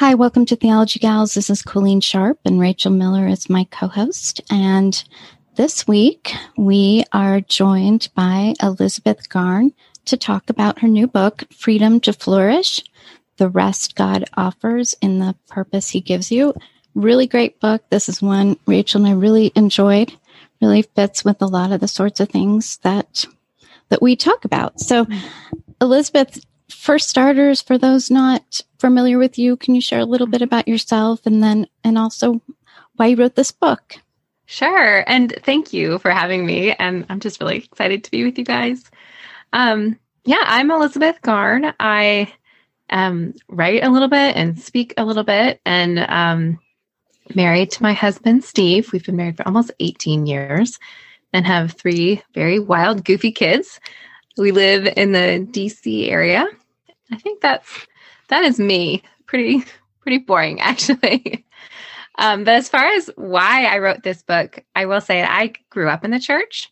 Hi, welcome to Theology Gals. This is Colleen Sharp, and Rachel Miller is my co host. And this week, we are joined by Elizabeth Garn to talk about her new book, Freedom to Flourish The Rest God Offers in the Purpose He Gives You. Really great book. This is one Rachel and I really enjoyed. Really fits with a lot of the sorts of things that that we talk about. So, mm-hmm. Elizabeth, for starters, for those not familiar with you, can you share a little bit about yourself and then, and also why you wrote this book? Sure. And thank you for having me. And I'm just really excited to be with you guys. Um, yeah, I'm Elizabeth Garn. I um, write a little bit and speak a little bit and um, married to my husband, Steve. We've been married for almost 18 years and have three very wild, goofy kids. We live in the DC area I think that's that is me. Pretty pretty boring actually. um, but as far as why I wrote this book, I will say I grew up in the church.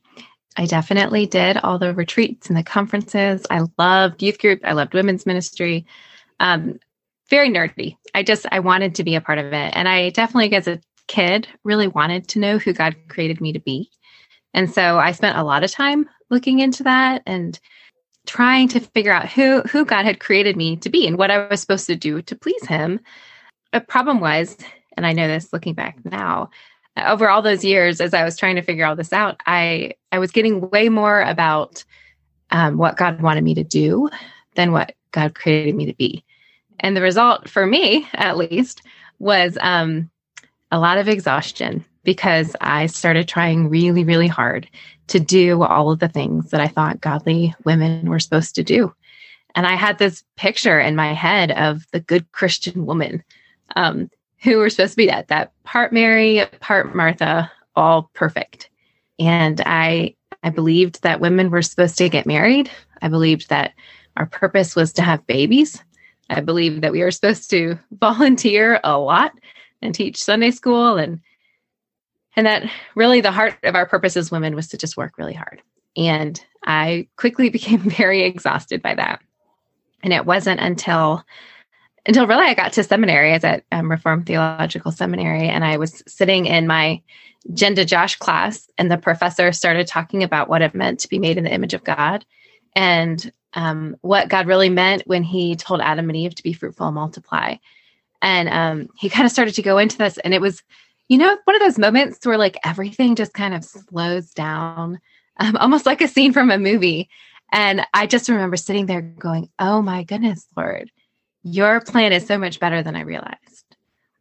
I definitely did all the retreats and the conferences. I loved youth group. I loved women's ministry. Um, very nerdy. I just I wanted to be a part of it, and I definitely, as a kid, really wanted to know who God created me to be. And so I spent a lot of time looking into that and trying to figure out who who God had created me to be and what I was supposed to do to please him. A problem was, and I know this looking back now, over all those years as I was trying to figure all this out, I I was getting way more about um, what God wanted me to do than what God created me to be. And the result for me, at least, was um, a lot of exhaustion because I started trying really, really hard to do all of the things that I thought godly women were supposed to do. And I had this picture in my head of the good Christian woman um, who were supposed to be that, that part Mary, part Martha, all perfect. And I, I believed that women were supposed to get married. I believed that our purpose was to have babies. I believed that we were supposed to volunteer a lot and teach Sunday school and and that really the heart of our purpose as women was to just work really hard. And I quickly became very exhausted by that. And it wasn't until until really I got to seminary as at um, Reformed Theological Seminary, and I was sitting in my Jen DeJosh class, and the professor started talking about what it meant to be made in the image of God, and um, what God really meant when He told Adam and Eve to be fruitful and multiply. And um, he kind of started to go into this, and it was you know, one of those moments where like everything just kind of slows down, um, almost like a scene from a movie. And I just remember sitting there going, Oh my goodness, Lord, your plan is so much better than I realized.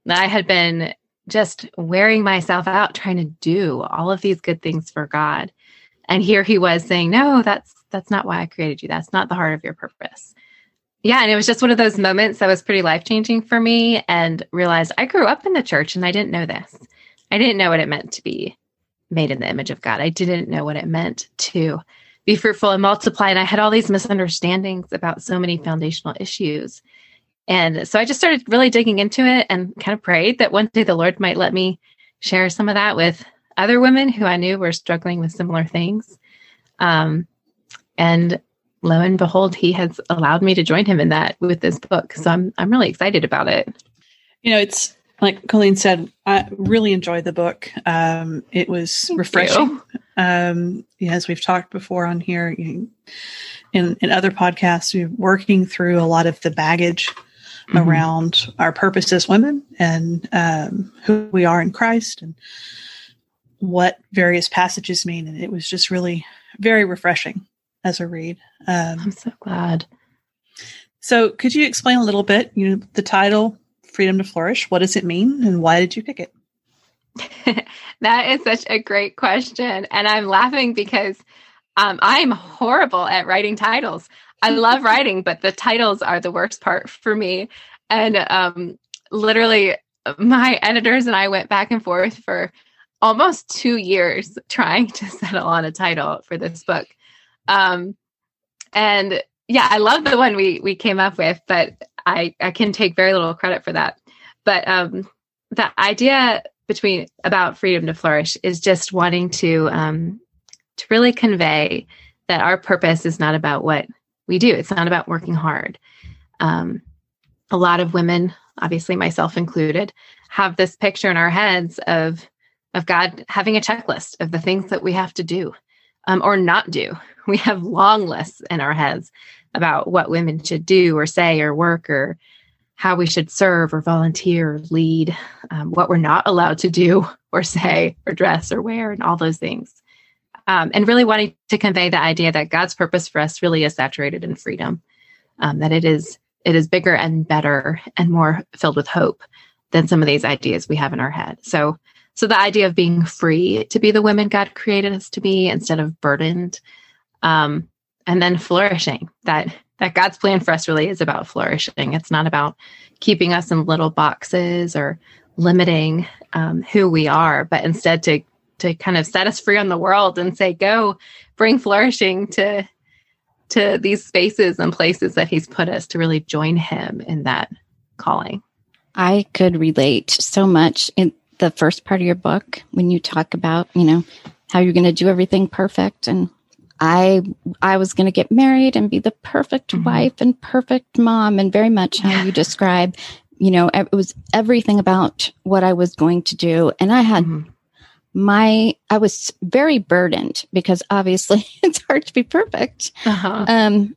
I had been just wearing myself out trying to do all of these good things for God. And here he was saying, No, that's that's not why I created you. That's not the heart of your purpose yeah, and it was just one of those moments that was pretty life changing for me and realized I grew up in the church and I didn't know this. I didn't know what it meant to be made in the image of God. I didn't know what it meant to be fruitful and multiply. And I had all these misunderstandings about so many foundational issues. And so I just started really digging into it and kind of prayed that one day the Lord might let me share some of that with other women who I knew were struggling with similar things. Um, and lo and behold, he has allowed me to join him in that with this book. So I'm I'm really excited about it. You know, it's like Colleen said, I really enjoyed the book. Um, it was refreshing. Um, as we've talked before on here, you in in other podcasts, we're working through a lot of the baggage mm-hmm. around our purpose as women and um, who we are in Christ and what various passages mean. And it was just really very refreshing as a read. Um, I'm so glad. So, could you explain a little bit? You know, the title "Freedom to Flourish." What does it mean, and why did you pick it? that is such a great question, and I'm laughing because um, I'm horrible at writing titles. I love writing, but the titles are the worst part for me. And um, literally, my editors and I went back and forth for almost two years trying to settle on a title for this book. Um, and yeah, I love the one we we came up with, but I I can take very little credit for that. But um, the idea between about freedom to flourish is just wanting to um, to really convey that our purpose is not about what we do. It's not about working hard. Um, a lot of women obviously myself included, have this picture in our heads of of God having a checklist of the things that we have to do um, or not do. We have long lists in our heads about what women should do or say or work or how we should serve or volunteer or lead, um, what we're not allowed to do or say or dress or wear, and all those things. Um, and really wanting to convey the idea that God's purpose for us really is saturated in freedom, um, that it is it is bigger and better and more filled with hope than some of these ideas we have in our head. So so the idea of being free to be the women God created us to be instead of burdened, um, and then flourishing. That that God's plan for us really is about flourishing. It's not about keeping us in little boxes or limiting um, who we are, but instead to to kind of set us free on the world and say, "Go, bring flourishing to to these spaces and places that He's put us to really join Him in that calling." I could relate so much in the first part of your book when you talk about, you know, how you're going to do everything perfect and I I was going to get married and be the perfect mm-hmm. wife and perfect mom and very much how you describe, you know, it was everything about what I was going to do and I had mm-hmm. my I was very burdened because obviously it's hard to be perfect. Uh-huh. Um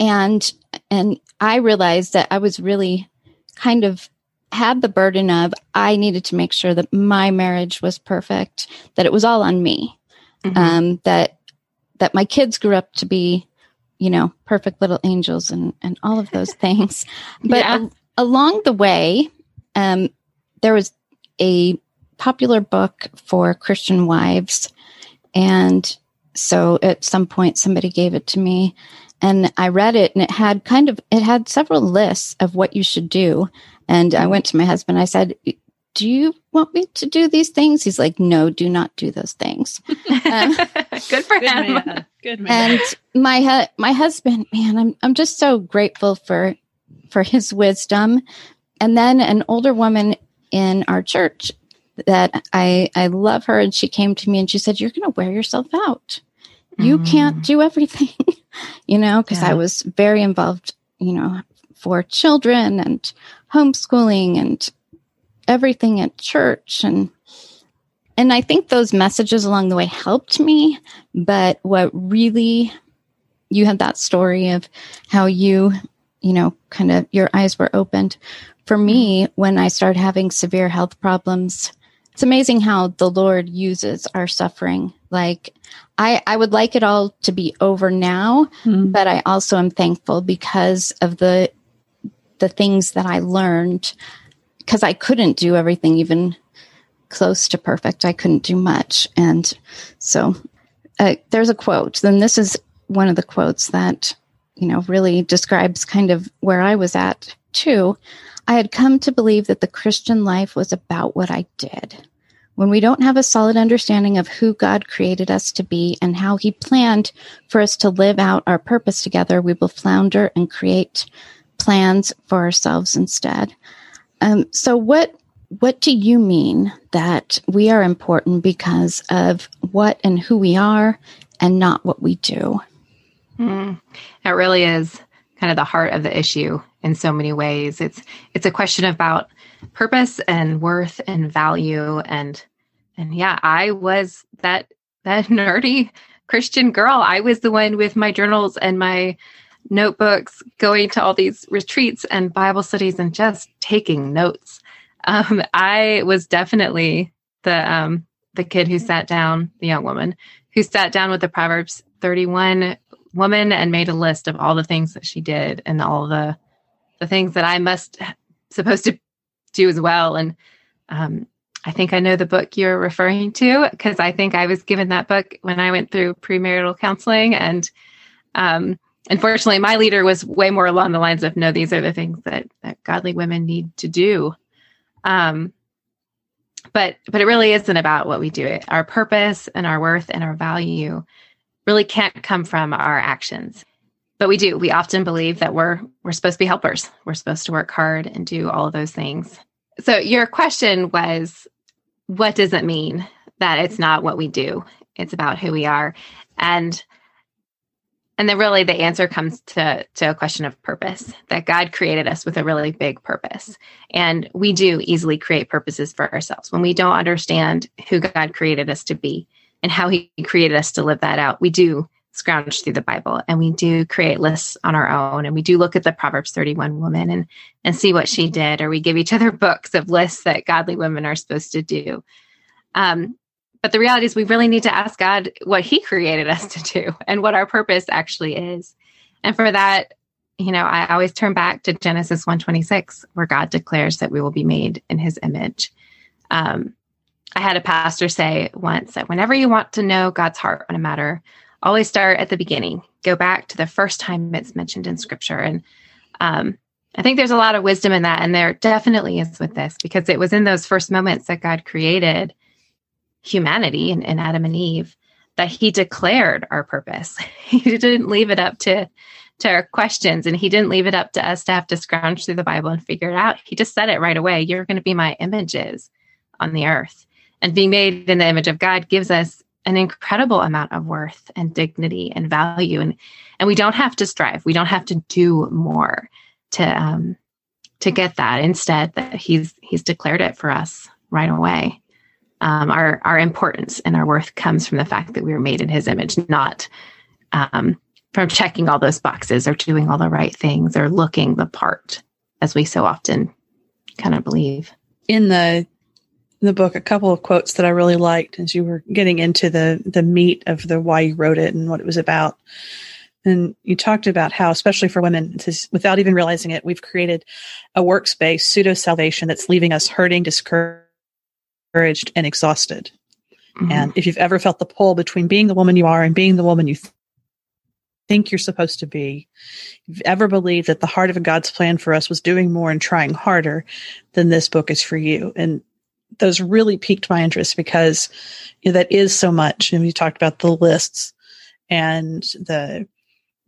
and and I realized that I was really kind of had the burden of I needed to make sure that my marriage was perfect, that it was all on me, mm-hmm. um, that that my kids grew up to be, you know, perfect little angels and and all of those things. But yeah. along the way, um, there was a popular book for Christian wives, and so at some point somebody gave it to me and I read it and it had kind of it had several lists of what you should do and I went to my husband. I said, do you want me to do these things? He's like, no, do not do those things. Um, Good for Good him. Man. Good man. And my hu- my husband, man, I'm I'm just so grateful for for his wisdom. And then an older woman in our church that I I love her, and she came to me and she said, "You're going to wear yourself out. You mm. can't do everything." you know, because yeah. I was very involved, you know, for children and homeschooling and everything at church and and I think those messages along the way helped me, but what really you had that story of how you, you know, kind of your eyes were opened. For me, when I started having severe health problems, it's amazing how the Lord uses our suffering. Like I, I would like it all to be over now, mm. but I also am thankful because of the the things that I learned because I couldn't do everything even close to perfect. I couldn't do much. And so uh, there's a quote. Then this is one of the quotes that, you know, really describes kind of where I was at too. I had come to believe that the Christian life was about what I did. When we don't have a solid understanding of who God created us to be and how He planned for us to live out our purpose together, we will flounder and create plans for ourselves instead. Um, so what what do you mean that we are important because of what and who we are and not what we do? Mm, it really is kind of the heart of the issue in so many ways. It's it's a question about purpose and worth and value and and yeah, I was that that nerdy Christian girl. I was the one with my journals and my notebooks, going to all these retreats and Bible studies and just taking notes. Um, I was definitely the um, the kid who sat down, the young woman who sat down with the Proverbs 31 woman and made a list of all the things that she did and all the the things that I must supposed to do as well. And um, I think I know the book you're referring to because I think I was given that book when I went through premarital counseling and um, unfortunately, my leader was way more along the lines of, no, these are the things that, that godly women need to do. Um, but but it really isn't about what we do. It our purpose and our worth and our value really can't come from our actions. But we do. We often believe that we're we're supposed to be helpers. We're supposed to work hard and do all of those things. So your question was, what does it mean that it's not what we do? It's about who we are. And and then really the answer comes to to a question of purpose that god created us with a really big purpose. And we do easily create purposes for ourselves. When we don't understand who god created us to be and how he created us to live that out we do scrounge through the bible and we do create lists on our own and we do look at the proverbs 31 woman and and see what she did or we give each other books of lists that godly women are supposed to do. Um, but the reality is we really need to ask God what he created us to do and what our purpose actually is. And for that, you know, I always turn back to Genesis 126 where God declares that we will be made in his image. Um, I had a pastor say once that whenever you want to know God's heart on a matter, always start at the beginning. Go back to the first time it's mentioned in scripture. And um, I think there's a lot of wisdom in that. And there definitely is with this because it was in those first moments that God created humanity and, and Adam and Eve that he declared our purpose. he didn't leave it up to to our questions and he didn't leave it up to us to have to scrounge through the Bible and figure it out. He just said it right away. You're going to be my images on the earth. And being made in the image of God gives us an incredible amount of worth and dignity and value. And and we don't have to strive. We don't have to do more to um to get that. Instead, that he's he's declared it for us right away um, our our importance and our worth comes from the fact that we were made in His image, not um, from checking all those boxes or doing all the right things or looking the part, as we so often kind of believe. In the the book, a couple of quotes that I really liked as you were getting into the the meat of the why you wrote it and what it was about. And you talked about how, especially for women, without even realizing it, we've created a works-based pseudo salvation that's leaving us hurting, discouraged discouraged and exhausted. Mm-hmm. And if you've ever felt the pull between being the woman you are and being the woman you th- think you're supposed to be, if you've ever believed that the heart of God's plan for us was doing more and trying harder, then this book is for you. And those really piqued my interest because you know, that is so much. And we talked about the lists and the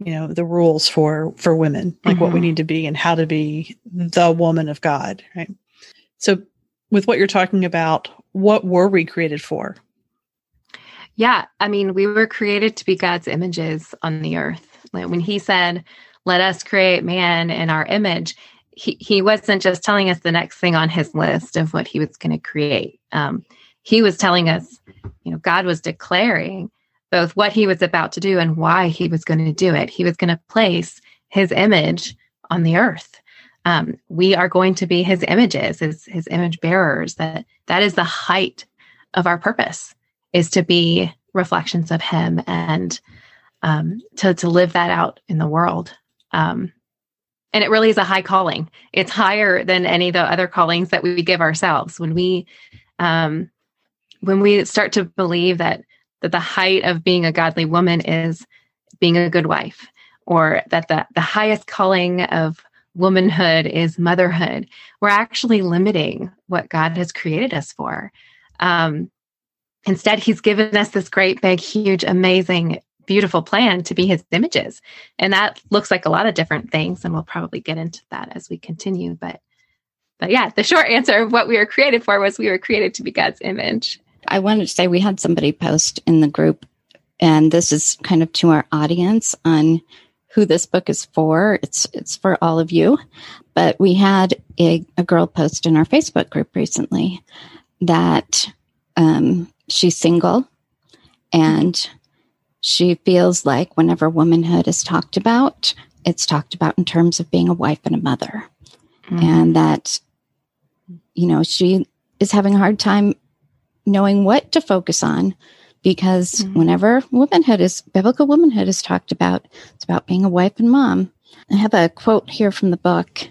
you know the rules for for women like mm-hmm. what we mm-hmm. need to be and how to be the woman of god right so with what you're talking about, what were we created for? Yeah, I mean, we were created to be God's images on the earth. When he said, "Let us create man in our image," he he wasn't just telling us the next thing on his list of what he was going to create. Um, he was telling us, you know, God was declaring both what he was about to do and why he was going to do it. He was going to place his image on the earth um, we are going to be his images his, his image bearers that that is the height of our purpose is to be reflections of him and um, to, to live that out in the world. Um, and it really is a high calling. It's higher than any of the other callings that we give ourselves. When we um, when we start to believe that that the height of being a godly woman is being a good wife or that the, the highest calling of womanhood is motherhood, we're actually limiting what God has created us for. Um, instead, He's given us this great, big, huge, amazing, beautiful plan to be His images. And that looks like a lot of different things. And we'll probably get into that as we continue. But but yeah, the short answer of what we were created for was we were created to be God's image. I wanted to say we had somebody post in the group, and this is kind of to our audience on who this book is for. It's it's for all of you. But we had a, a girl post in our Facebook group recently that um, she's single and she feels like whenever womanhood is talked about, it's talked about in terms of being a wife and a mother. Mm-hmm. And that, you know, she is having a hard time knowing what to focus on because mm-hmm. whenever womanhood is biblical womanhood is talked about, it's about being a wife and mom. I have a quote here from the book.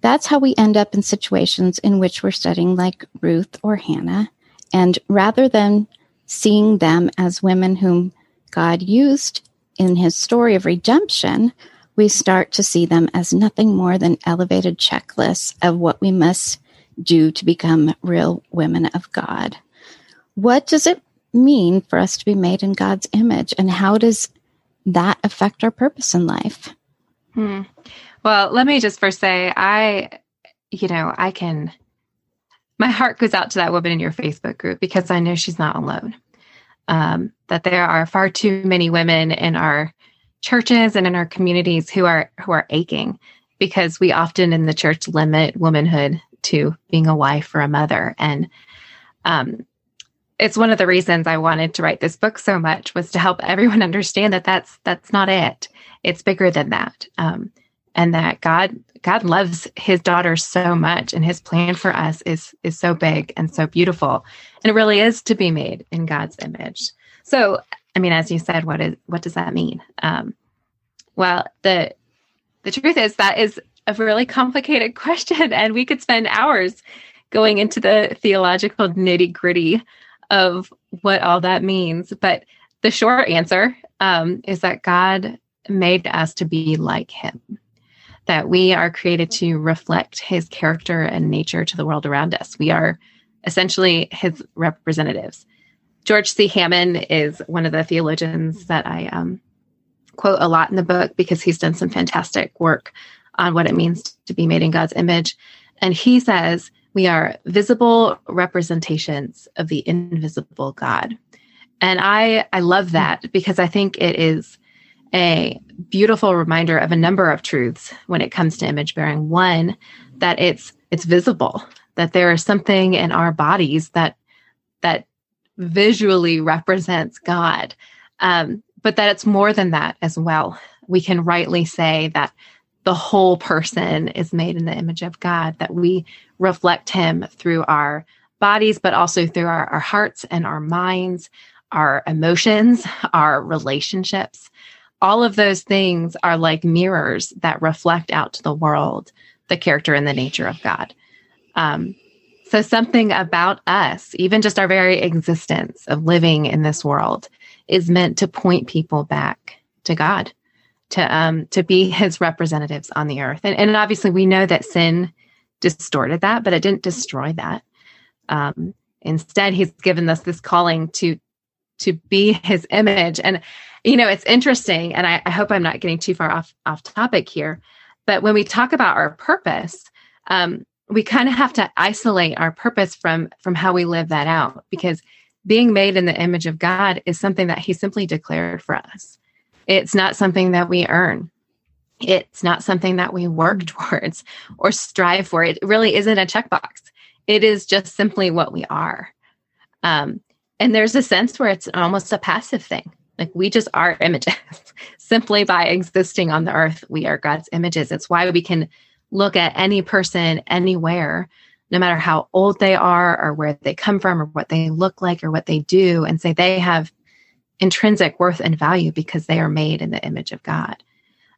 That's how we end up in situations in which we're studying like Ruth or Hannah. And rather than seeing them as women whom God used in his story of redemption, we start to see them as nothing more than elevated checklists of what we must do to become real women of God. What does it mean for us to be made in God's image? And how does that affect our purpose in life? Hmm. Well, let me just first say, I, you know, I can, my heart goes out to that woman in your Facebook group because I know she's not alone. Um, that there are far too many women in our churches and in our communities who are who are aching because we often in the church limit womanhood to being a wife or a mother and um, it's one of the reasons I wanted to write this book so much was to help everyone understand that that's that's not it. It's bigger than that, um, and that God God loves His daughter so much, and His plan for us is is so big and so beautiful, and it really is to be made in God's image. So, I mean, as you said, what is what does that mean? Um, well, the the truth is that is a really complicated question, and we could spend hours going into the theological nitty gritty of what all that means. But the short answer um, is that God made us to be like Him, that we are created to reflect His character and nature to the world around us. We are essentially His representatives. George C. Hammond is one of the theologians that I um, quote a lot in the book because he's done some fantastic work on what it means to be made in God's image. And he says we are visible representations of the invisible God. And I, I love that because I think it is a beautiful reminder of a number of truths when it comes to image bearing. One, that it's it's visible, that there is something in our bodies that that visually represents God. Um, but that it's more than that as well. We can rightly say that the whole person is made in the image of God, that we reflect Him through our bodies, but also through our, our hearts and our minds, our emotions, our relationships. All of those things are like mirrors that reflect out to the world the character and the nature of God. Um, so, something about us, even just our very existence of living in this world, is meant to point people back to God to um to be his representatives on the earth. And, and obviously we know that sin distorted that but it didn't destroy that. Um instead he's given us this calling to to be his image. And you know it's interesting and I, I hope i'm not getting too far off off topic here but when we talk about our purpose um we kind of have to isolate our purpose from from how we live that out because being made in the image of god is something that he simply declared for us it's not something that we earn. It's not something that we work mm. towards or strive for. It really isn't a checkbox. It is just simply what we are. Um, and there's a sense where it's almost a passive thing. Like we just are images. simply by existing on the earth, we are God's images. It's why we can look at any person anywhere, no matter how old they are or where they come from or what they look like or what they do, and say they have intrinsic worth and value because they are made in the image of God.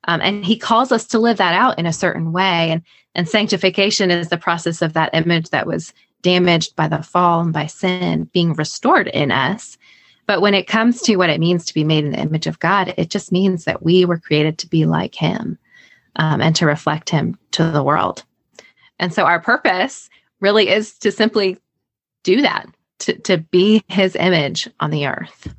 Um, and he calls us to live that out in a certain way. And, and sanctification is the process of that image that was damaged by the fall and by sin being restored in us. But when it comes to what it means to be made in the image of God, it just means that we were created to be like him um, and to reflect him to the world. And so our purpose really is to simply do that, to, to be his image on the earth.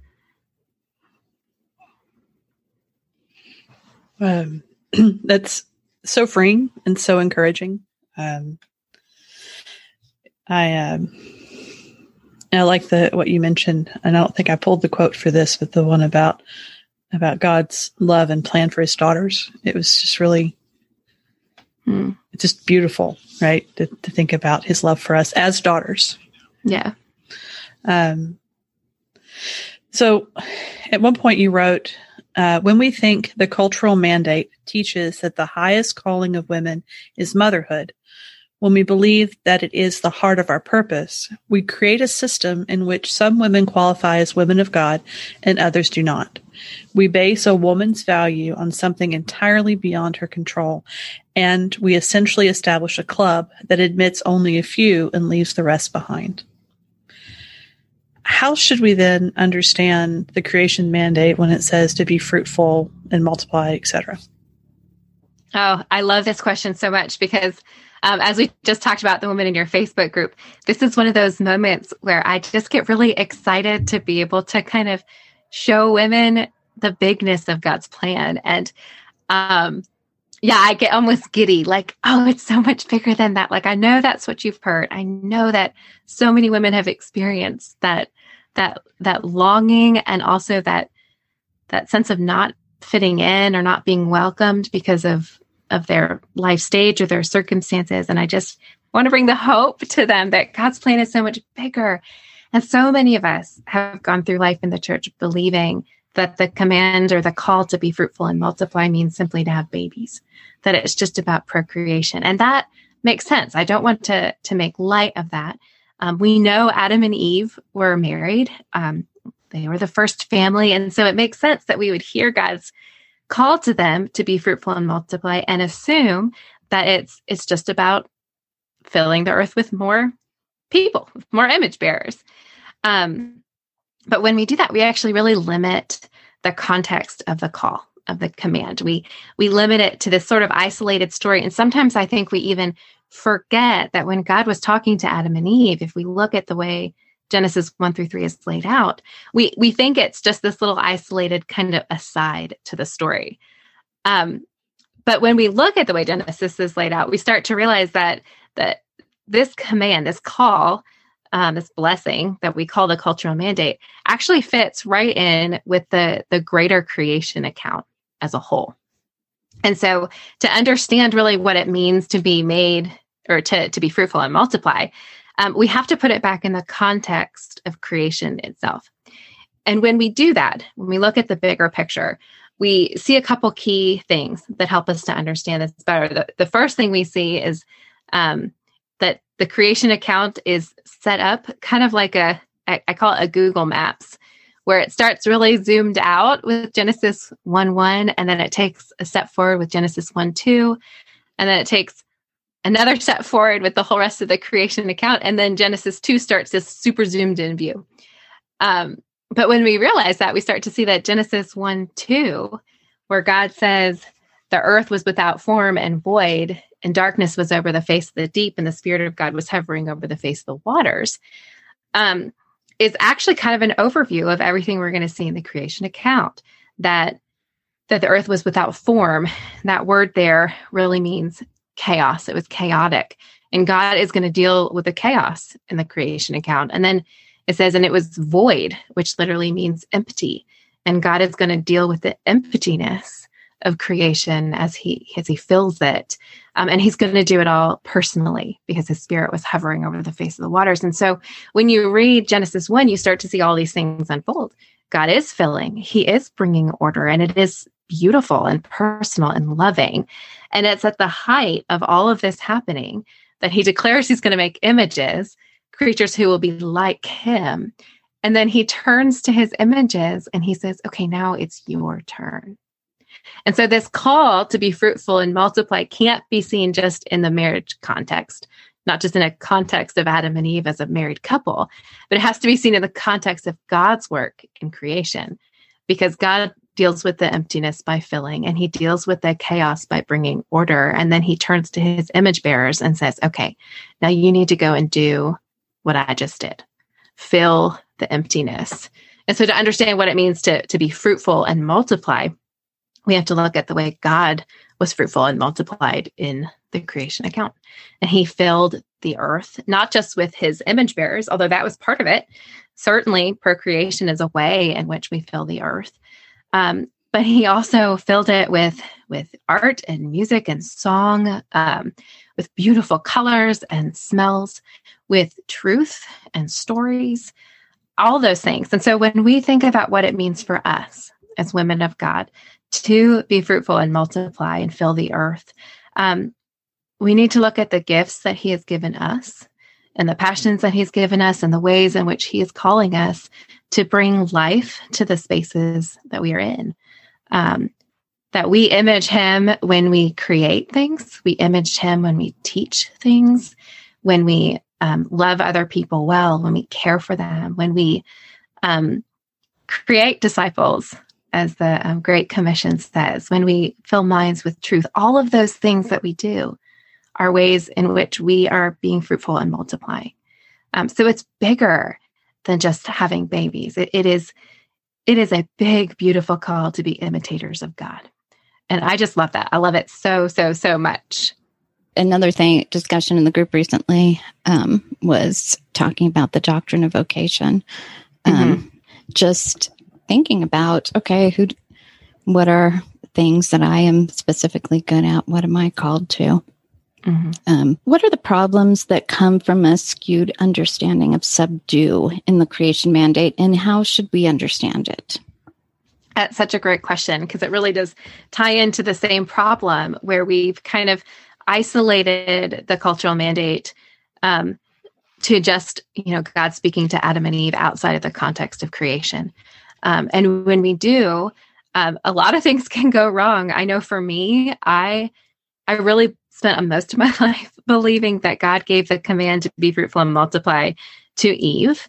Um, that's so freeing and so encouraging. Um, I um, I like the what you mentioned, and I don't think I pulled the quote for this, but the one about about God's love and plan for His daughters. It was just really, hmm. it's just beautiful, right? To, to think about His love for us as daughters. Yeah. Um. So, at one point, you wrote uh, when we think the cultural mandate teaches that the highest calling of women is motherhood, when we believe that it is the heart of our purpose, we create a system in which some women qualify as women of God and others do not. We base a woman's value on something entirely beyond her control, and we essentially establish a club that admits only a few and leaves the rest behind how should we then understand the creation mandate when it says to be fruitful and multiply, etc.? Oh, I love this question so much because um, as we just talked about the women in your Facebook group, this is one of those moments where I just get really excited to be able to kind of show women the bigness of God's plan. And um, yeah, I get almost giddy, like, oh, it's so much bigger than that. Like, I know that's what you've heard. I know that so many women have experienced that that that longing and also that that sense of not fitting in or not being welcomed because of of their life stage or their circumstances. And I just want to bring the hope to them that God's plan is so much bigger. And so many of us have gone through life in the church believing that the command or the call to be fruitful and multiply means simply to have babies, that it's just about procreation. And that makes sense. I don't want to, to make light of that. Um, we know Adam and Eve were married. Um, they were the first family. And so it makes sense that we would hear God's call to them to be fruitful and multiply and assume that it's it's just about filling the earth with more people, more image bearers. Um, but when we do that, we actually really limit the context of the call of the command. We we limit it to this sort of isolated story. And sometimes I think we even forget that when God was talking to Adam and Eve, if we look at the way Genesis 1 through 3 is laid out, we we think it's just this little isolated kind of aside to the story. Um, but when we look at the way Genesis is laid out, we start to realize that that this command, this call, um, this blessing that we call the cultural mandate, actually fits right in with the the greater creation account as a whole. And so, to understand really what it means to be made or to to be fruitful and multiply, um, we have to put it back in the context of creation itself. And when we do that, when we look at the bigger picture, we see a couple key things that help us to understand this better. The, the first thing we see is um, that the creation account is set up kind of like a, I, I call it a Google Maps, where it starts really zoomed out with Genesis 1 1, and then it takes a step forward with Genesis 1 2, and then it takes another step forward with the whole rest of the creation account. And then Genesis 2 starts this super zoomed in view. Um, but when we realize that, we start to see that Genesis 1 2, where God says, the earth was without form and void, and darkness was over the face of the deep, and the Spirit of God was hovering over the face of the waters, um, is actually kind of an overview of everything we're going to see in the creation account. That that the earth was without form. That word there really means chaos. It was chaotic. And God is going to deal with the chaos in the creation account. And then it says, and it was void, which literally means empty. And God is going to deal with the emptiness of creation as he as he fills it. Um, and he's going to do it all personally because his spirit was hovering over the face of the waters. And so when you read genesis 1 you start to see all these things unfold. God is filling. He is bringing order and it is beautiful and personal and loving. And it's at the height of all of this happening that he declares he's going to make images, creatures who will be like him. And then he turns to his images and he says, okay, now it's your turn. And so this call to be fruitful and multiply can't be seen just in the marriage context, not just in a context of Adam and Eve as a married couple, but it has to be seen in the context of God's work in creation because God deals with the emptiness by filling and he deals with the chaos by bringing order. And then he turns to his image bearers and says, okay, now you need to go and do what I just did fill the emptiness. And so to understand what it means to, to be fruitful and multiply, we have to look at the way God was fruitful and multiplied in the creation account. And he filled the earth, not just with his image bearers, although that was part of it. Certainly, procreation is a way in which we fill the earth. Um, but he also filled it with with art and music and song, um, with beautiful colors and smells, with truth and stories, all those things. And so when we think about what it means for us as women of God to be fruitful and multiply and fill the earth, um, we need to look at the gifts that He has given us and the passions that He's given us and the ways in which He is calling us to bring life to the spaces that we are in. Um, that we image him when we create things, we image him when we teach things, when we um, love other people well, when we care for them, when we um, create disciples, as the um, Great Commission says, when we fill minds with truth. All of those things that we do are ways in which we are being fruitful and multiplying. Um, so it's bigger than just having babies. It, it is it is a big, beautiful call to be imitators of God. And I just love that. I love it so, so, so much. Another thing, discussion in the group recently um, was talking about the doctrine of vocation. Um, mm-hmm. Just thinking about, okay, who What are things that I am specifically good at? What am I called to? Mm-hmm. Um, what are the problems that come from a skewed understanding of subdue in the creation mandate, and how should we understand it? That's such a great question because it really does tie into the same problem where we've kind of isolated the cultural mandate um, to just, you know, God speaking to Adam and Eve outside of the context of creation. Um, and when we do, um, a lot of things can go wrong. I know for me, I I really spent most of my life believing that God gave the command to be fruitful and multiply to Eve,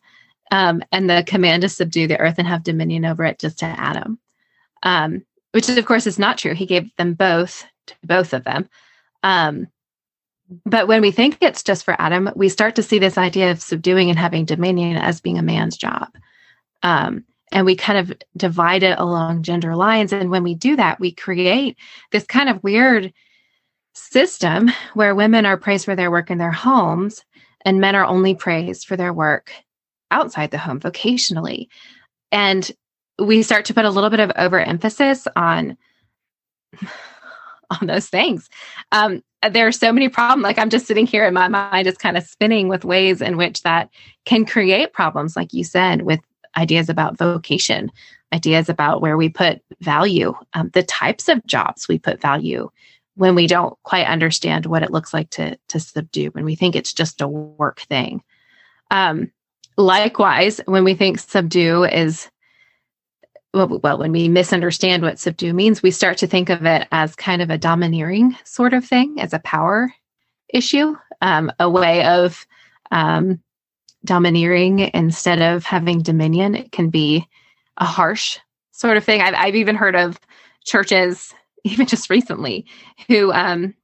um, and the command to subdue the earth and have dominion over it just to Adam, um, which of course is not true. He gave them both to both of them. Um, but when we think it's just for Adam, we start to see this idea of subduing and having dominion as being a man's job. Um, and we kind of divide it along gender lines. And when we do that, we create this kind of weird system where women are praised for their work in their homes and men are only praised for their work outside the home vocationally. And we start to put a little bit of overemphasis on on those things. Um, there are so many problems. Like I'm just sitting here and my mind is kind of spinning with ways in which that can create problems, like you said, with ideas about vocation, ideas about where we put value, um, the types of jobs we put value when we don't quite understand what it looks like to to subdue when we think it's just a work thing. Um, likewise when we think subdue is well, well when we misunderstand what subdue means we start to think of it as kind of a domineering sort of thing as a power issue um, a way of um, domineering instead of having dominion it can be a harsh sort of thing i've, I've even heard of churches even just recently, who um,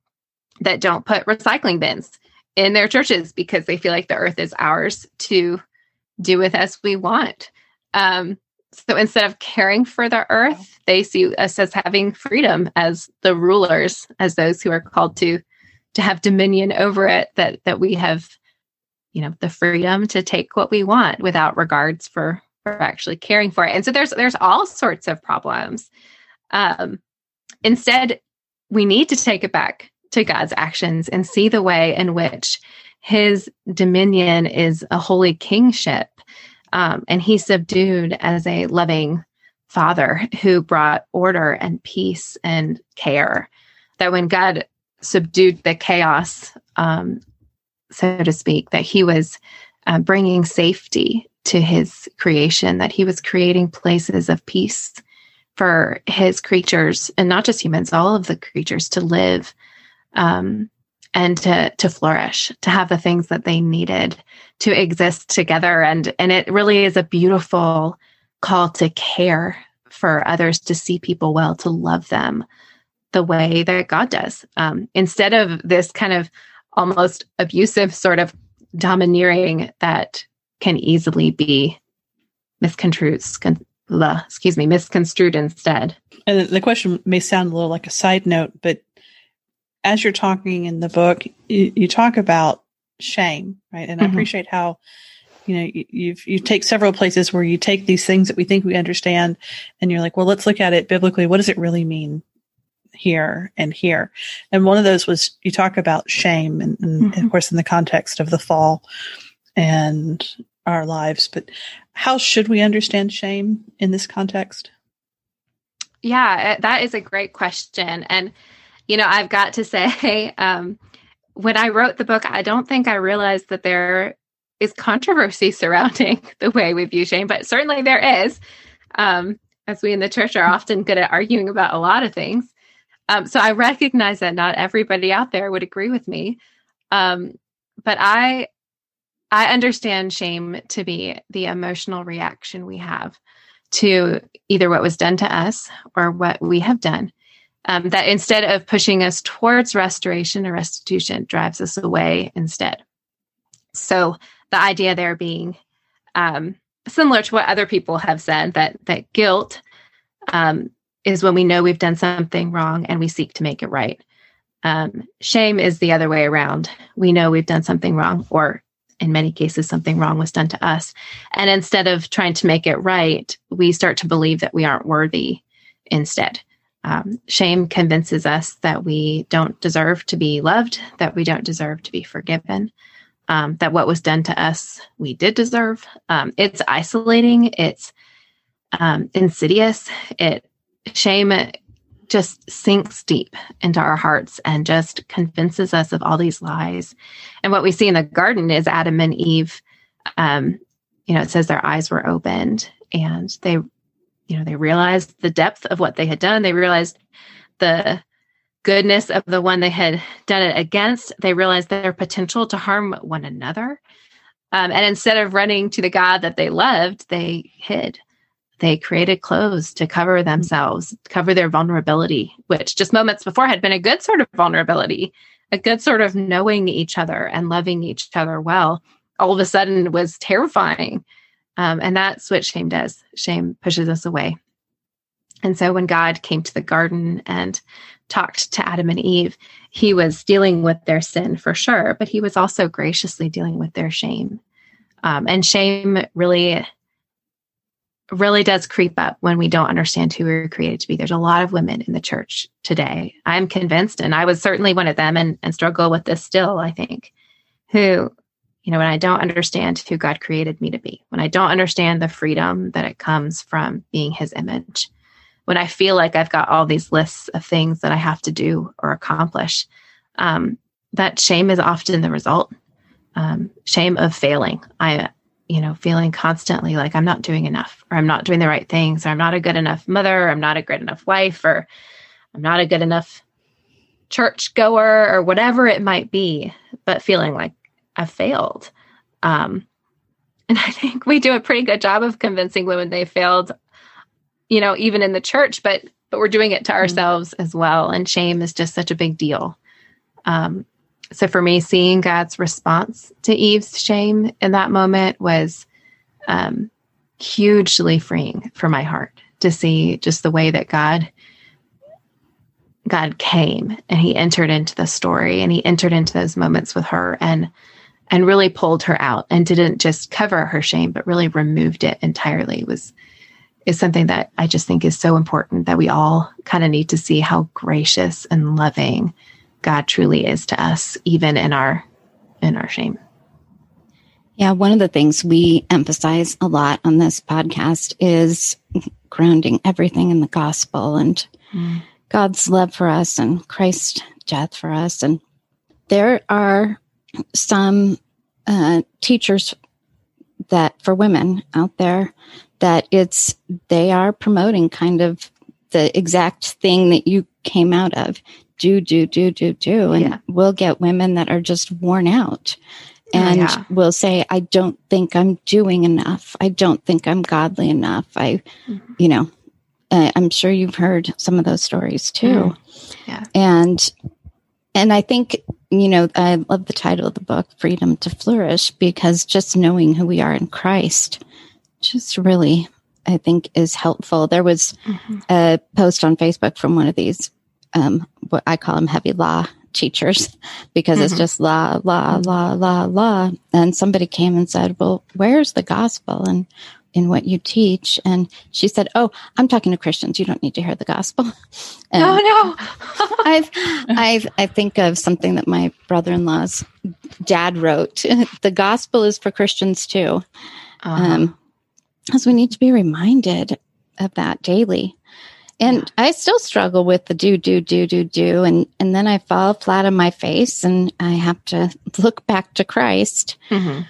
that don't put recycling bins in their churches because they feel like the earth is ours to do with as we want. Um, so instead of caring for the earth, they see us as having freedom as the rulers, as those who are called to to have dominion over it. That that we have, you know, the freedom to take what we want without regards for for actually caring for it. And so there's there's all sorts of problems. Um, Instead, we need to take it back to God's actions and see the way in which his dominion is a holy kingship. Um, and he subdued as a loving father who brought order and peace and care. That when God subdued the chaos, um, so to speak, that he was uh, bringing safety to his creation, that he was creating places of peace for his creatures and not just humans, all of the creatures to live um, and to to flourish, to have the things that they needed to exist together. And and it really is a beautiful call to care for others, to see people well, to love them the way that God does. Um, instead of this kind of almost abusive sort of domineering that can easily be misconstrued, excuse me misconstrued instead. And the question may sound a little like a side note but as you're talking in the book you, you talk about shame right? And mm-hmm. i appreciate how you know you, you've you take several places where you take these things that we think we understand and you're like well let's look at it biblically. What does it really mean here and here and one of those was you talk about shame and, and mm-hmm. of course in the context of the fall and our lives but how should we understand shame in this context? Yeah, that is a great question. And, you know, I've got to say, um, when I wrote the book, I don't think I realized that there is controversy surrounding the way we view shame, but certainly there is. Um, as we in the church are often good at arguing about a lot of things. Um, so I recognize that not everybody out there would agree with me. Um, but I I understand shame to be the emotional reaction we have to either what was done to us or what we have done. Um, that instead of pushing us towards restoration or restitution, drives us away instead. So the idea there being um, similar to what other people have said that that guilt um, is when we know we've done something wrong and we seek to make it right. Um, shame is the other way around. We know we've done something wrong, or in many cases something wrong was done to us and instead of trying to make it right we start to believe that we aren't worthy instead. Um, shame convinces us that we don't deserve to be loved, that we don't deserve to be forgiven, um, that what was done to us we did deserve. Um, it's isolating. It's um, insidious. It shame just sinks deep into our hearts and just convinces us of all these lies. And what we see in the garden is Adam and Eve. Um, you know, it says their eyes were opened and they, you know, they realized the depth of what they had done. They realized the goodness of the one they had done it against. They realized their potential to harm one another. Um, and instead of running to the God that they loved, they hid. They created clothes to cover themselves, cover their vulnerability, which just moments before had been a good sort of vulnerability, a good sort of knowing each other and loving each other well. All of a sudden was terrifying. Um, and that's what shame does. Shame pushes us away. And so when God came to the garden and talked to Adam and Eve, he was dealing with their sin for sure, but he was also graciously dealing with their shame. Um, and shame really, really does creep up when we don't understand who we were created to be. There's a lot of women in the church today. I'm convinced, and I was certainly one of them and, and struggle with this still, I think, who, you know, when I don't understand who God created me to be, when I don't understand the freedom that it comes from being his image when I feel like I've got all these lists of things that I have to do or accomplish, um, that shame is often the result. Um, shame of failing. I, you know, feeling constantly like I'm not doing enough, or I'm not doing the right things, or I'm not a good enough mother, or I'm not a good enough wife, or I'm not a good enough church goer, or whatever it might be, but feeling like I've failed. Um, and I think we do a pretty good job of convincing women they failed you know, even in the church, but but we're doing it to mm-hmm. ourselves mm-hmm. as well. And shame is just such a big deal. Um, so for me, seeing God's response to Eve's shame in that moment was um, hugely freeing for my heart to see just the way that God God came and he entered into the story and he entered into those moments with her and and really pulled her out and didn't just cover her shame but really removed it entirely was is something that I just think is so important that we all kind of need to see how gracious and loving God truly is to us, even in our in our shame. Yeah, one of the things we emphasize a lot on this podcast is grounding everything in the gospel and mm. God's love for us and Christ's death for us. And there are some uh, teachers that for women out there that it's they are promoting kind of the exact thing that you came out of do do do do do and yeah. we'll get women that are just worn out oh, and yeah. will say i don't think i'm doing enough i don't think i'm godly enough i mm-hmm. you know uh, i'm sure you've heard some of those stories too mm. yeah and and i think you know i love the title of the book freedom to flourish because just knowing who we are in christ just really, I think, is helpful. There was mm-hmm. a post on Facebook from one of these, um, what I call them heavy law teachers, because mm-hmm. it's just law, law, law, law, law. And somebody came and said, Well, where's the gospel? And in what you teach. And she said, Oh, I'm talking to Christians. You don't need to hear the gospel. And oh, no. I've, I've, I think of something that my brother in law's dad wrote. the gospel is for Christians too. Uh-huh. Um, because we need to be reminded of that daily. And yeah. I still struggle with the do, do, do, do, do. And, and then I fall flat on my face and I have to look back to Christ. Mm-hmm.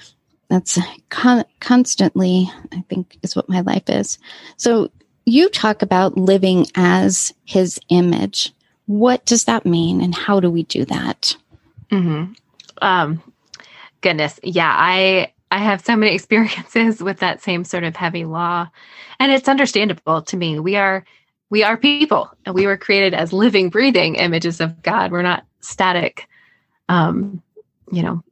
That's con- constantly, I think, is what my life is. So you talk about living as his image. What does that mean and how do we do that? Mm-hmm. Um, goodness. Yeah. I, I have so many experiences with that same sort of heavy law. And it's understandable to me. We are we are people and we were created as living, breathing images of God. We're not static um, you know,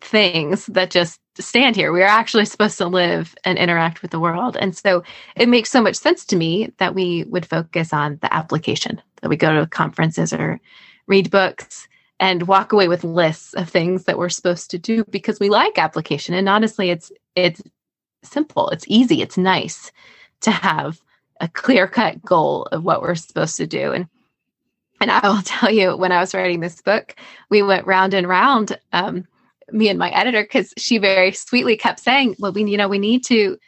things that just stand here. We are actually supposed to live and interact with the world. And so it makes so much sense to me that we would focus on the application, that we go to conferences or read books and walk away with lists of things that we're supposed to do because we like application and honestly it's it's simple it's easy it's nice to have a clear cut goal of what we're supposed to do. And and I will tell you, when I was writing this book, we went round and round, um, me and my editor, because she very sweetly kept saying, "Well, we, you know, we need to,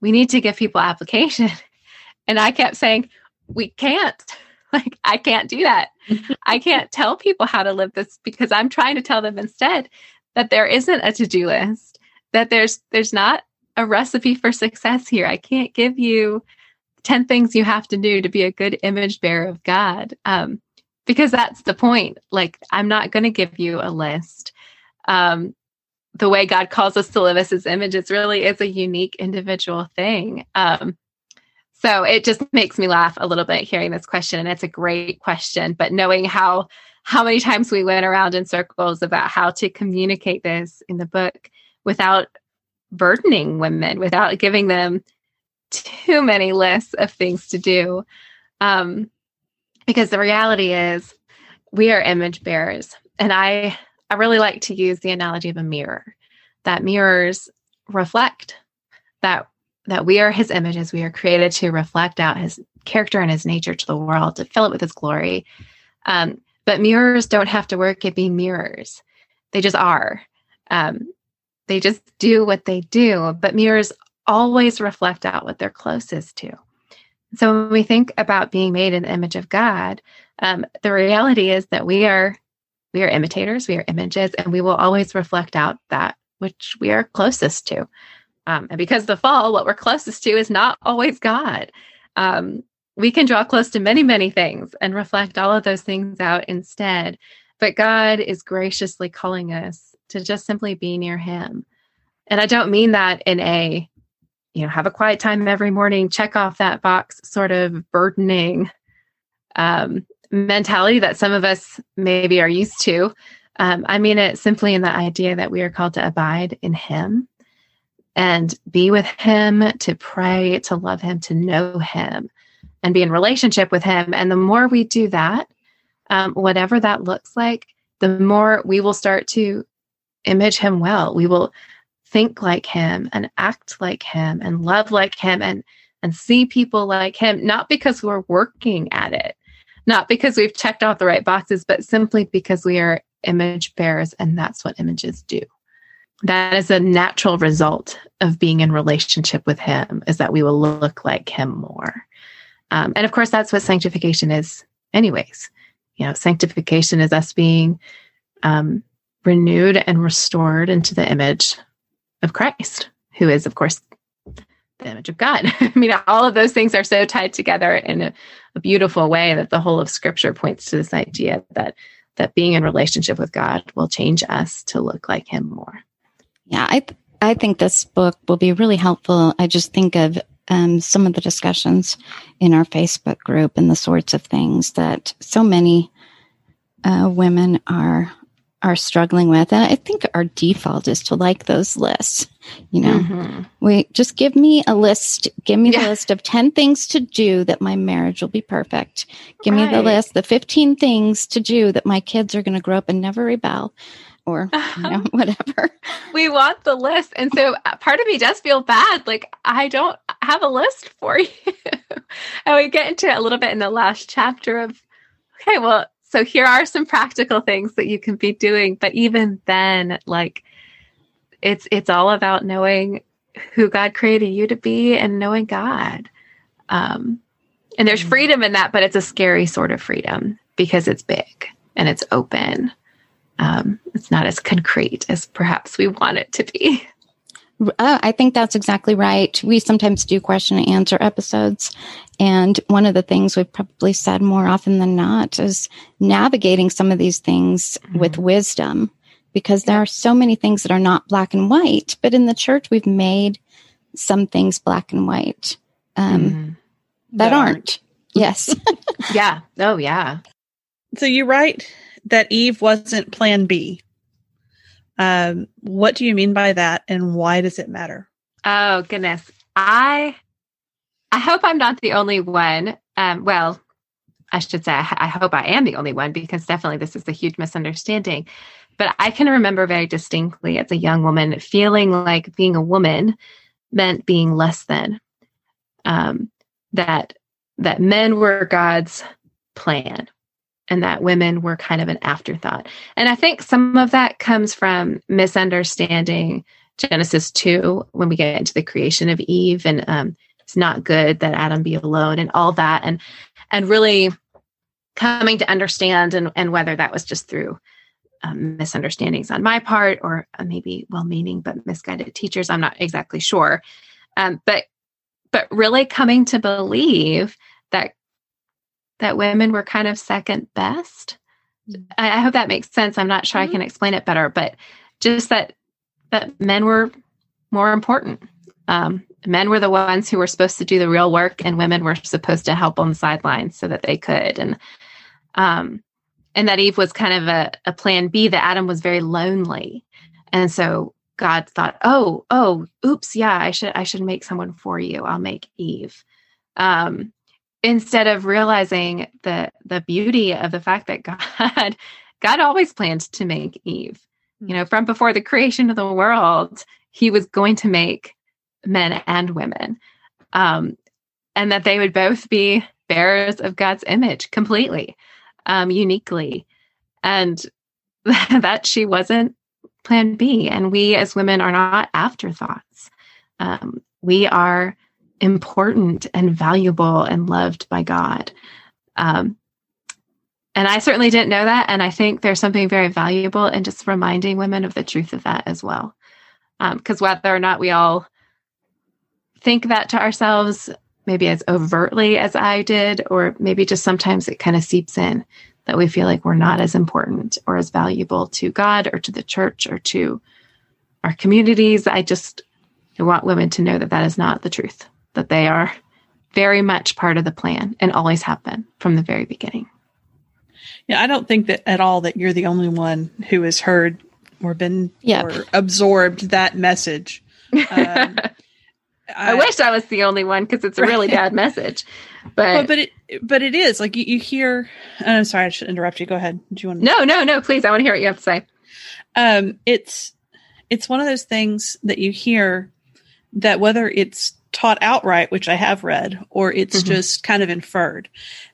we need to give people application," and I kept saying, "We can't." Like, I can't do that. I can't tell people how to live this because I'm trying to tell them instead that there isn't a to-do list, that there's there's not a recipe for success here. I can't give you 10 things you have to do to be a good image bearer of God. Um, because that's the point. Like, I'm not going to give you a list. Um, the way God calls us to live as his image, it's really is a unique individual thing. Um, so it just makes me laugh a little bit hearing this question. And it's a great question, but knowing how how many times we went around in circles about how to communicate this in the book without burdening women, without giving them too many lists of things to do. Um, because the reality is we are image bearers. And I, I really like to use the analogy of a mirror that mirrors reflect that that we are his images. We are created to reflect out his character and his nature to the world to fill it with his glory. Um, but mirrors don't have to work. At being mirrors. They just are. Um, they just do what they do. But mirrors always reflect out what they're closest to. So when we think about being made in the image of God, um, the reality is that we are we are imitators, we are images, and we will always reflect out that which we are closest to. Um, and because the fall, what we're closest to is not always God. Um, we can draw close to many, many things and reflect all of those things out instead. But God is graciously calling us to just simply be near Him. And I don't mean that in a you know, have a quiet time every morning, check off that box sort of burdening um, mentality that some of us maybe are used to. Um, I mean it simply in the idea that we are called to abide in Him and be with Him, to pray, to love Him, to know Him, and be in relationship with Him. And the more we do that, um, whatever that looks like, the more we will start to image Him well. We will think like him and act like him and love like him and and see people like him not because we're working at it not because we've checked off the right boxes but simply because we are image bearers and that's what images do. That is a natural result of being in relationship with him is that we will look like him more. Um, and of course that's what sanctification is anyways. You know sanctification is us being um, renewed and restored into the image of Christ, who is, of course, the image of God. I mean, all of those things are so tied together in a, a, beautiful way that the whole of Scripture points to this idea that that being in relationship with God will change us to look like Him more. Yeah, I th- I think this book will be really helpful. I just think of um, some of the discussions in our Facebook group and the sorts of things that so many uh, women are are struggling with. And I think our default is to like those lists. You know, mm-hmm. we just give me a list, give me yeah. the list of 10 things to do that my marriage will be perfect. Give right. me the list, the 15 things to do that my kids are going to grow up and never rebel or you know, whatever. we want the list. And so uh, part of me does feel bad. Like I don't have a list for you. and we get into it a little bit in the last chapter of, okay, well, so here are some practical things that you can be doing. But even then, like it's it's all about knowing who God created you to be and knowing God. Um, and there's mm. freedom in that, but it's a scary sort of freedom because it's big and it's open. Um, it's not as concrete as perhaps we want it to be. Uh, I think that's exactly right. We sometimes do question and answer episodes. And one of the things we've probably said more often than not is navigating some of these things mm-hmm. with wisdom because there are so many things that are not black and white. But in the church, we've made some things black and white um, mm-hmm. that, that, aren't. aren't. Yes. yeah. Oh, yeah. So you write that Eve wasn't plan B. Um, what do you mean by that, and why does it matter? Oh goodness, I I hope I'm not the only one. Um, well, I should say I, I hope I am the only one because definitely this is a huge misunderstanding. But I can remember very distinctly as a young woman feeling like being a woman meant being less than. Um, that that men were God's plan and that women were kind of an afterthought. And I think some of that comes from misunderstanding Genesis 2 when we get into the creation of Eve and um, it's not good that Adam be alone and all that and and really coming to understand and, and whether that was just through um, misunderstandings on my part or uh, maybe well-meaning but misguided teachers i'm not exactly sure um, but but really coming to believe that that women were kind of second best. I, I, hope that makes sense i'm not sure mm-hmm. i can explain it better but just that that men were more important um, men were the ones who were supposed to do the real work and women were supposed to help on the sidelines so that they could and um, and that Eve was kind of a, a plan B, that Adam was very lonely. And so God thought, oh, oh, oops, yeah, I should I should make someone for you. I'll make Eve. Um, instead of realizing the the beauty of the fact that God God always planned to make Eve. You know, from before the creation of the world, he was going to make men and women. Um, and that they would both be bearers of God's image completely um, uniquely, and that she wasn't plan B. And we as women are not afterthoughts. Um, we are important and valuable and loved by God. Um, and I certainly didn't know that. And I think there's something very valuable in just reminding women of the truth of that as well. Because um, whether or not we all think that to ourselves, maybe as overtly as I did, or maybe just sometimes it kind of seeps in that we feel like we're not as important or as valuable to God or to the church or to our communities. I just want women to know that that is not the truth, that they are very much part of the plan and always have been from the very beginning. Yeah, I don't think that at all that you're the only one who has heard or been yep. or absorbed that message. Um, I, I, wish I was the only one because it's a really right. bad message. But but it but it is like you, you hear. I'm sorry, I should interrupt you. Go ahead. Do you want? To- no, no, no. Please, I want to hear what you have to say. Um, it's it's one of those things that you hear that whether it's taught outright, which I have read, or it's mm-hmm. just kind of inferred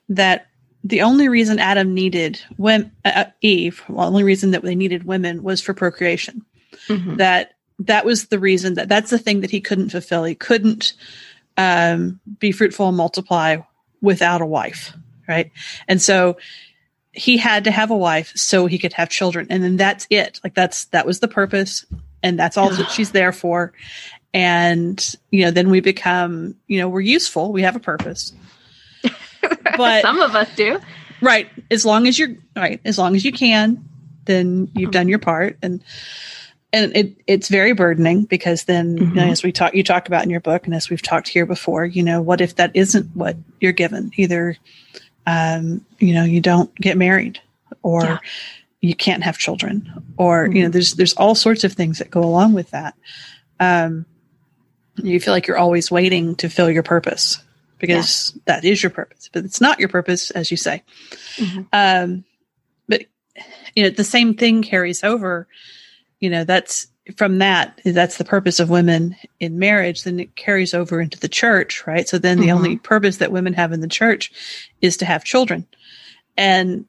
that the only reason Adam needed when uh, Eve, well, the only reason that they needed women was for procreation. Mm-hmm. That that was the reason that that's the thing that he couldn't fulfill. He couldn't um, be fruitful and multiply without a wife, right? And so he had to have a wife so he could have children, and then that's it. Like that's that was the purpose, and that's all that she's there for. And you know, then we become, you know, we're useful. We have a purpose. But some of us do, right? As long as you're right, as long as you can, then you've done your part, and and it it's very burdening because then mm-hmm. you know, as we talk you talk about in your book and as we've talked here before you know what if that isn't what you're given either um, you know you don't get married or yeah. you can't have children or mm-hmm. you know mm-hmm. there's there's all sorts of things that go along with that um, you feel like you're always waiting to fill your purpose because yeah. that is your purpose but it's not your purpose as you say mm-hmm. um, but you know the same thing carries over you know that's from that that's the purpose of women in marriage then it carries over into the church right so then the mm-hmm. only purpose that women have in the church is to have children and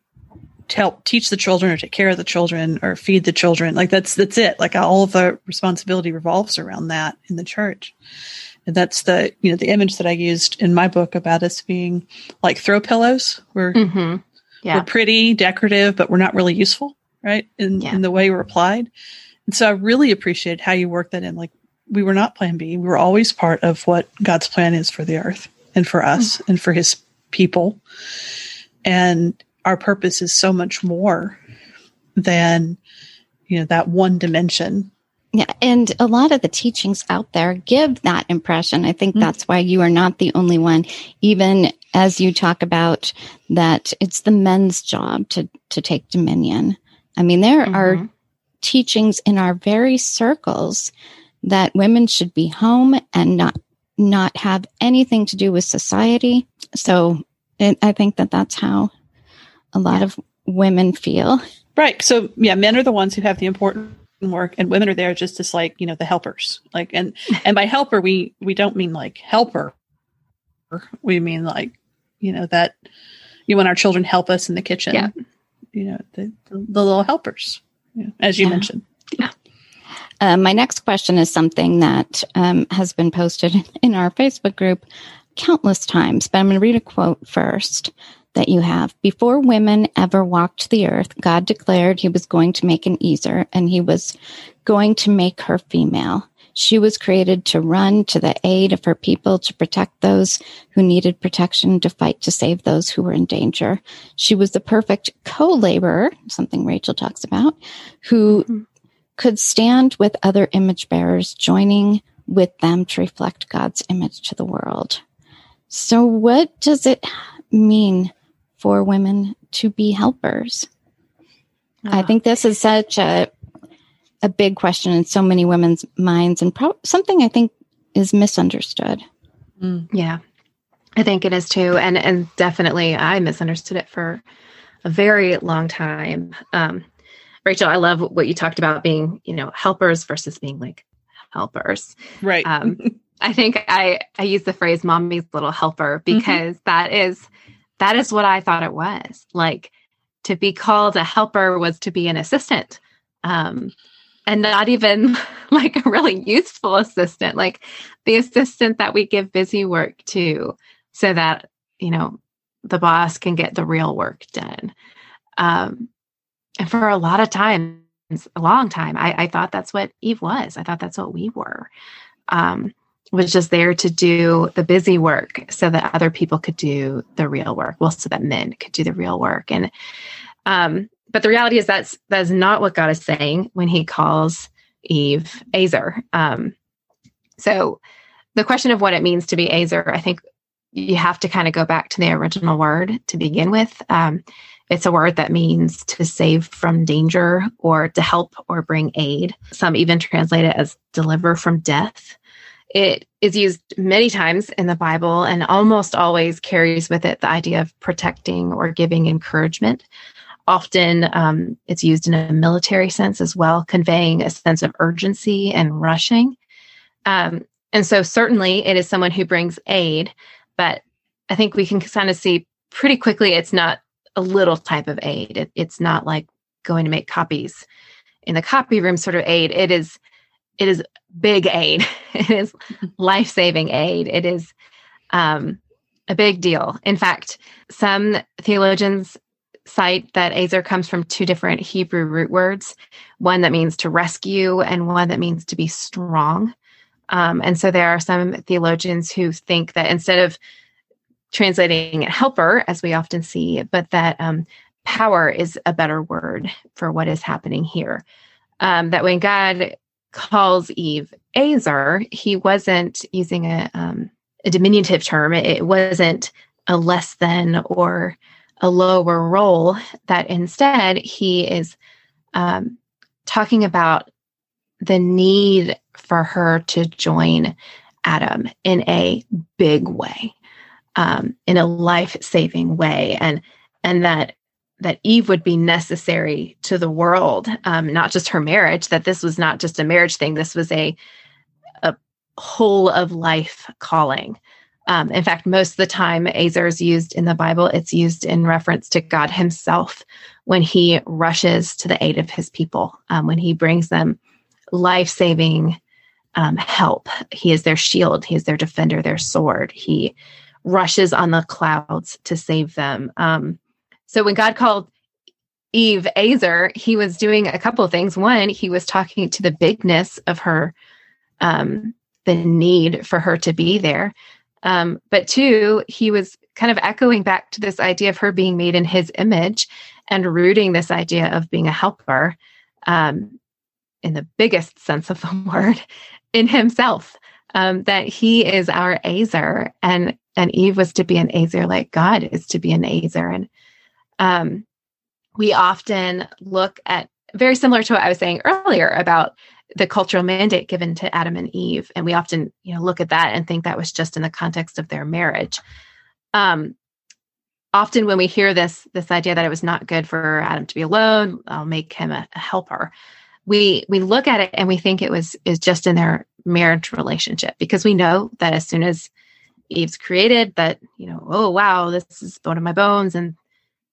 help teach the children or take care of the children or feed the children like that's that's it like all of the responsibility revolves around that in the church and that's the you know the image that i used in my book about us being like throw pillows we're mm-hmm. yeah. we're pretty decorative but we're not really useful right? In, yeah. in the way we're applied. And so I really appreciate how you work that in. Like we were not plan B. We were always part of what God's plan is for the earth and for us mm-hmm. and for his people. And our purpose is so much more than, you know, that one dimension. Yeah. And a lot of the teachings out there give that impression. I think mm-hmm. that's why you are not the only one, even as you talk about that it's the men's job to, to take dominion. I mean, there mm-hmm. are teachings in our very circles that women should be home and not not have anything to do with society. So it, I think that that's how a lot yeah. of women feel. Right. So yeah, men are the ones who have the important work and women are there just as like, you know, the helpers. Like and and by helper we we don't mean like helper we mean like, you know, that you want our children help us in the kitchen. Yeah. You know, the, the, the little helpers, as you Yeah. mentioned. Yeah. Uh, my next question is something that um, has been posted in our Facebook group countless times, but I'm going to read a quote first that you have. Before women ever walked the earth, God declared he was going to make an Ezer and he was going to make her female. She was created to run to the aid of her people, to protect those who needed protection, to fight to save those who were in danger. She was the perfect co-laborer, something Rachel talks about, who Mhm. could stand with other image bearers, joining with them to reflect God's image to the world. So, what does it mean for women to be helpers? I think this is such a a big question in so many women's minds, and pro- something I think is misunderstood. Yeah, I think it is too, and and definitely I misunderstood it for a very long time. Um, Rachel, I love what you talked about being, you know, helpers versus being like helpers. Right. Um, I think I I use the phrase "mommy's little helper" because that is that is what I thought it was. Like to be called a helper was to be an assistant. Um, and not even like a really useful assistant, like the assistant that we give busy work to so that, you know, the boss can get the real work done. Um, and for a lot of times, a long time, I, I thought that's what Eve was. I thought that's what we were. Um, was just there to do the busy work so that other people could do the real work. Well, so that men could do the real work. And um, but the reality is that's that's not what God is saying when He calls Eve Ezer. Um, so the question of what it means to be Ezer, I think you have to kind of go back to the original word to begin with. Um, it's a word that means to save from danger or to help or bring aid. Some even translate it as deliver from death. It is used many times in the Bible and almost always carries with it the idea of protecting or giving encouragement. Often um, it's used in a military sense as well, conveying a sense of urgency and rushing. Um, and so, certainly, it is someone who brings aid, but I think we can kind of see pretty quickly it's not a little type of aid. It, it's not like going to make copies in the copy room sort of aid. It is it is big aid. It is life saving aid. It is um, a big deal. In fact, some theologians cite that Ezer comes from two different Hebrew root words one that means to rescue, and one that means to be strong. Um, and so there are some theologians who think that instead of translating helper, as we often see, but that um, power is a better word for what is happening here. Um, that when God calls Eve Ezer, he wasn't using a, um, a diminutive term. It, wasn't a less than or a lower role, that instead he is um, talking about the need for her to join Adam in a big way, um, in a life-saving way, and and that that Eve would be necessary to the world, um, not just her marriage. That this was not just a marriage thing. This was a a whole of life calling. Um, in fact, most of the time, Ezer is used in the Bible. It's used in reference to God Himself when He rushes to the aid of His people, um, when He brings them life saving um, help. He is their shield, He is their defender, their sword. He rushes on the clouds to save them. Um, so when God called Eve Ezer, He was doing a couple of things. One, He was talking to the bigness of her, um, the need for her to be there. Um, but two, he was kind of echoing back to this idea of her being made in his image and rooting this idea of being a helper um, in the biggest sense of the word in himself. Um, that he is our Ezer, and and Eve was to be an Ezer like God is to be an Ezer, and um, we often look at very similar to what I was saying earlier about the cultural mandate given to Adam and Eve, and we often you know look at that and think that was just in the context of their marriage. Um, often when we hear this this idea that it was not good for Adam to be alone, I'll make him a, a helper. We we look at it and we think it was is just in their marriage relationship because we know that as soon as Eve's created that, you know, oh, wow, this is bone of my bones and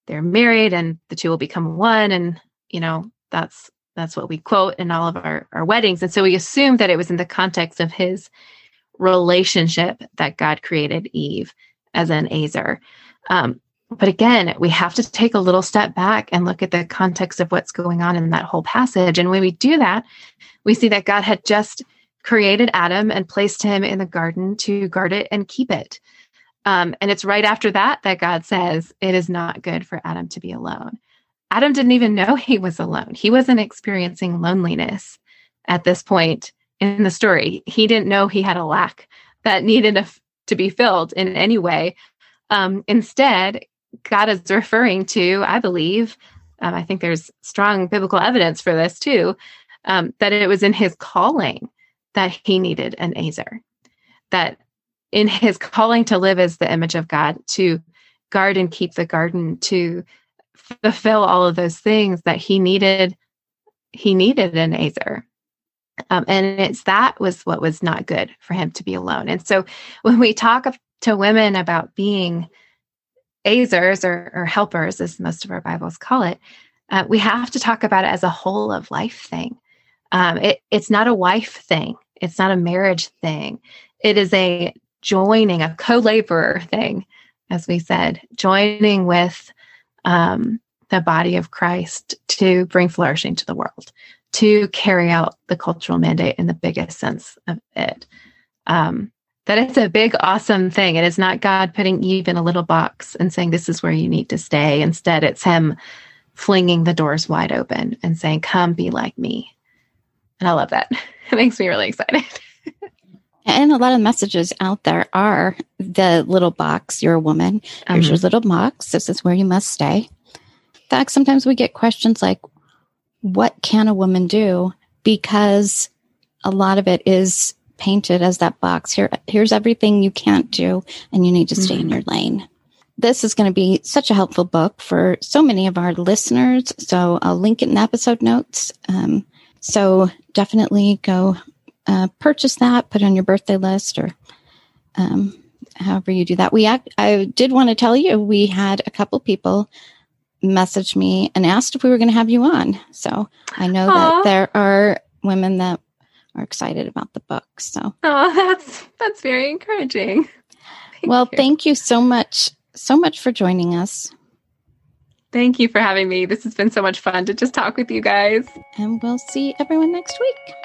they're married and the two will become one. And, you know, that's, that's what we quote in all of our, our weddings. And so we assume that it was in the context of his relationship that God created Eve as an Ezer. Um, but again, we have to take a little step back and look at the context of what's going on in that whole passage. And when we do that, we see that God had just created Adam and placed him in the garden to guard it and keep it. Um, and it's right after that that God says, It is not good for Adam to be alone. Adam didn't even know he was alone. He wasn't experiencing loneliness at this point in the story. He didn't know he had a lack that needed to be filled in any way. Um, instead, God is referring to, I believe, um, I think there's strong biblical evidence for this too, um, that it was in his calling that he needed an Ezer, that in his calling to live as the image of God, to guard and keep the garden, to fulfill all of those things that he needed, he needed an Ezer. Um, and it's that was what was not good for him to be alone. And so when we talk to women about being Ezers or, or helpers, as most of our Bibles call it, uh, we have to talk about it as a whole of life thing. Um, it, it's not a wife thing. It's not a marriage thing. It is a joining, a co laborer thing, as we said, joining with um, the body of Christ to bring flourishing to the world, to carry out the cultural mandate in the biggest sense of it. Um, that it's a big, awesome thing. It is not God putting Eve in a little box and saying, This is where you need to stay. Instead, it's Him flinging the doors wide open and saying, Come be like me. And I love that. It makes me really excited. And a lot of messages out there are the little box, you're a woman. Here's your mm-hmm. little box. This is where you must stay. In fact, sometimes we get questions like, What can a woman do? Because a lot of it is painted as that box. Here, here's everything you can't do, and you need to stay mm-hmm. in your lane. This is going to be such a helpful book for so many of our listeners. So I'll link it in the episode notes. Um, so definitely go uh, purchase that, put it on your birthday list, or um, however you do that. We act, I did want to tell you we had a couple people message me and asked if we were going to have you on. So I know Aww. that there are women that are excited about the book. So oh, that's that's very encouraging. Thank well, you. thank you so much, so much for joining us. Thank you for having me. This has been so much fun to just talk with you guys. And we'll see everyone next week.